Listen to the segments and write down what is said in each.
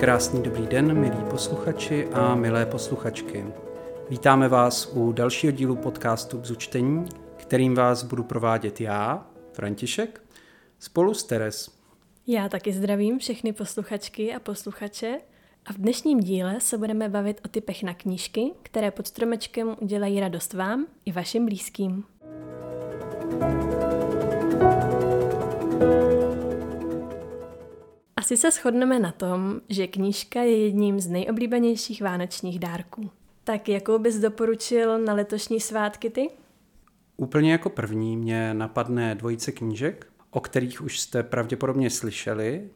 Krásný dobrý den, milí posluchači a milé posluchačky. Vítáme vás u dalšího dílu podcastu Bzučtení, kterým vás budu provádět já, František, spolu s Teres. Já taky zdravím všechny posluchačky a posluchače a v dnešním díle se budeme bavit o typech na knížky, které pod stromečkem udělají radost vám i vašim blízkým. Asi se shodneme na tom, že knížka je jedním z nejoblíbenějších vánočních dárků. Tak jakou bys doporučil na letošní svátky ty? Úplně jako první mě napadne dvojice knížek, o kterých už jste pravděpodobně slyšeli.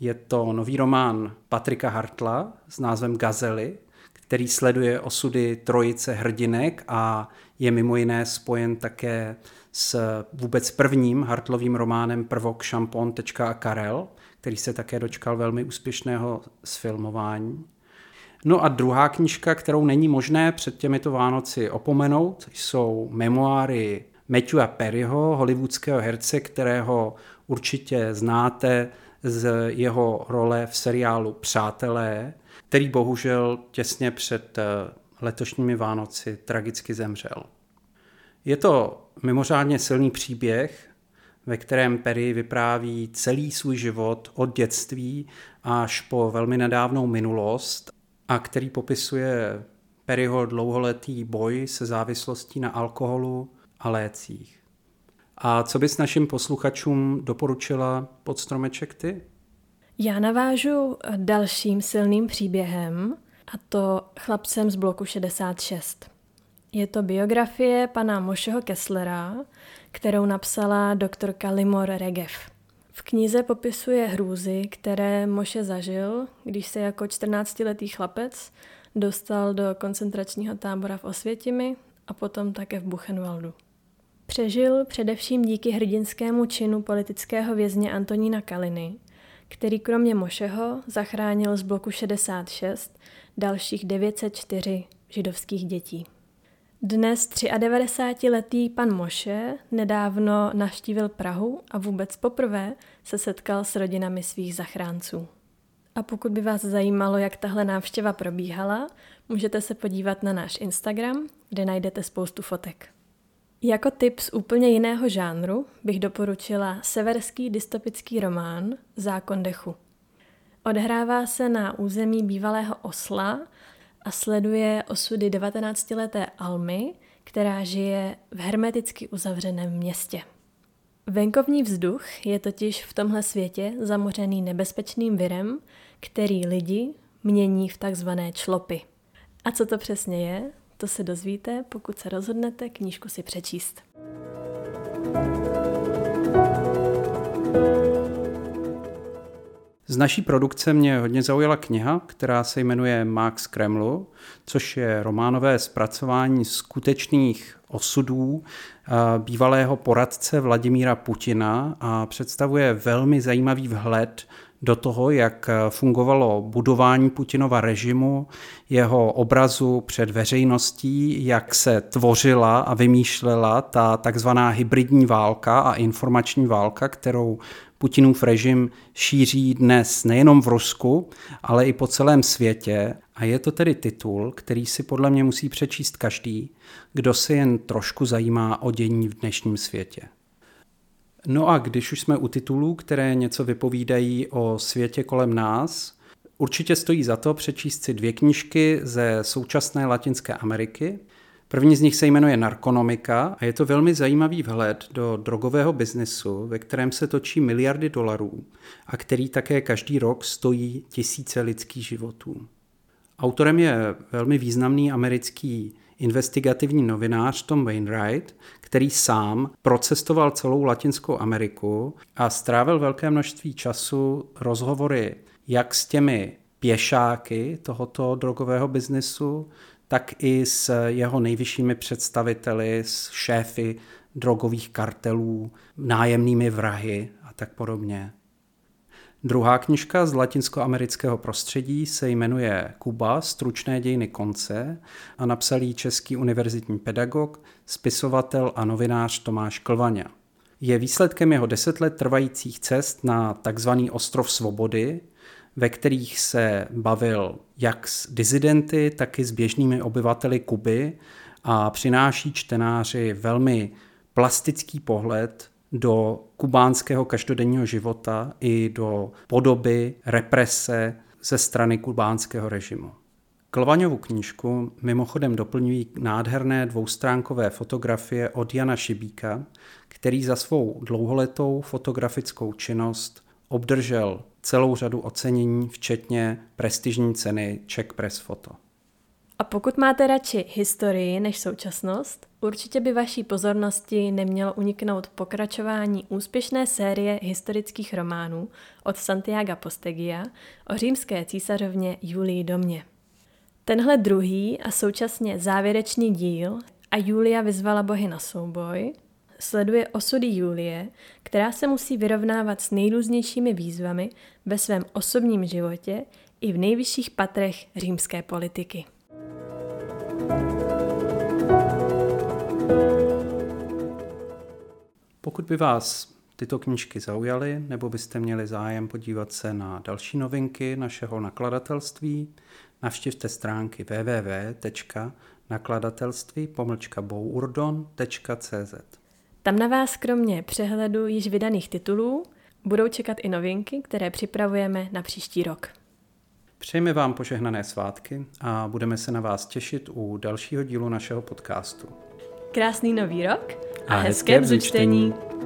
Je to nový román Patrika Hartla s názvem Gazely, který sleduje osudy trojice hrdinek a je mimo jiné spojen také s vůbec prvním Hartlovým románem Prvok šampon. a Karel, který se také dočkal velmi úspěšného sfilmování. No a druhá knižka, kterou není možné před těmito Vánoci opomenout, jsou memoáry Matthewa Perryho, hollywoodského herce, kterého určitě znáte z jeho role v seriálu Přátelé, který bohužel těsně před eh, letošními Vánoci tragicky zemřel. Je to mimořádně silný příběh, ve kterém Perry vypráví celý svůj život od dětství až po velmi nedávnou minulost a který popisuje Perryho dlouholetý boj se závislostí na alkoholu a lécích. A co bys našim posluchačům doporučila pod stromeček ty? Já navážu dalším silným příběhem, a to chlapcem z bloku 66. Je to biografie pana Mošeho Kesslera, kterou napsala doktorka Limor Regev. V knize popisuje hrůzy, které Moše zažil, když se jako 14-letý chlapec dostal do koncentračního tábora v Osvětimi a potom také v Buchenwaldu. Přežil především díky hrdinskému činu politického vězně Antonína Kaliny, který kromě Mošeho zachránil z bloku 66 dalších 904 židovských dětí. Dnes 93-letý pan Moše nedávno navštívil Prahu a vůbec poprvé se setkal s rodinami svých zachránců. A pokud by vás zajímalo, jak tahle návštěva probíhala, můžete se podívat na náš Instagram, kde najdete spoustu fotek. Jako tip z úplně jiného žánru bych doporučila severský dystopický román Zákon dechu. Odhrává se na území bývalého Osla a sleduje osudy 19-leté Almy, která žije v hermeticky uzavřeném městě. Venkovní vzduch je totiž v tomhle světě zamořený nebezpečným virem, který lidi mění v takzvané člopy. A co to přesně je, to se dozvíte, pokud se rozhodnete knížku si přečíst. Z naší produkce mě hodně zaujala kniha, která se jmenuje Max Kremlu, což je románové zpracování skutečných osudů eh, bývalého poradce Vladimíra Putina a představuje velmi zajímavý vhled do toho, jak fungovalo budování Putinova režimu, jeho obrazu před veřejností, jak se tvořila a vymýšlela ta takzvaná hybridní válka a informační válka, kterou Putinův režim šíří dnes nejenom v Rusku, ale i po celém světě. A je to tedy titul, který si podle mě musí přečíst každý, kdo se jen trošku zajímá o dění v dnešním světě. No a když už jsme u titulů, které něco vypovídají o světě kolem nás, určitě stojí za to přečíst si dvě knížky ze současné Latinské Ameriky. První z nich se jmenuje Narkonomika a je to velmi zajímavý vhled do drogového biznesu, ve kterém se točí miliardy dolarů a který také každý rok stojí tisíce lidských životů. Autorem je velmi významný americký investigativní novinář Tom Wainwright, který sám procestoval celou Latinskou Ameriku a strávil velké množství času rozhovory jak s těmi pěšáky tohoto drogového biznesu, tak i s jeho nejvyššími představiteli, s šéfy drogových kartelů, nájemnými vrahy a tak podobně. Druhá knižka z latinskoamerického prostředí se jmenuje Kuba, stručné dějiny konce a napsal ji český univerzitní pedagog, spisovatel a novinář Tomáš Klvaňa. Je výsledkem jeho deset let trvajících cest na takzvaný ostrov svobody, ve kterých se bavil jak s dizidenty, tak i s běžnými obyvateli Kuby a přináší čtenáři velmi plastický pohled do kubánského každodenního života i do podoby represe ze strany kubánského režimu. Klvaňovu knížku mimochodem doplňují nádherné dvoustránkové fotografie od Jana Šibíka, který za svou dlouholetou fotografickou činnost obdržel celou řadu ocenění, včetně prestižní ceny Czech Press Photo. A pokud máte radši historii než současnost, určitě by vaší pozornosti nemělo uniknout pokračování úspěšné série historických románů od Santiago Postegia o římské císařovně Julii Domě. Tenhle druhý a současně závěrečný díl a Julia vyzvala bohy na souboj sleduje osudy Julie, která se musí vyrovnávat s nejrůznějšími výzvami ve svém osobním životě i v nejvyšších patrech římské politiky. Pokud by vás tyto knížky zaujaly, nebo byste měli zájem podívat se na další novinky našeho nakladatelství, navštivte stránky www.nakladatelství-bourdon.cz. Tam na vás kromě přehledu již vydaných titulů budou čekat i novinky, které připravujeme na příští rok. Přejeme vám požehnané svátky a budeme se na vás těšit u dalšího dílu našeho podcastu. Krásný nový rok a, a hezké, hezké thank you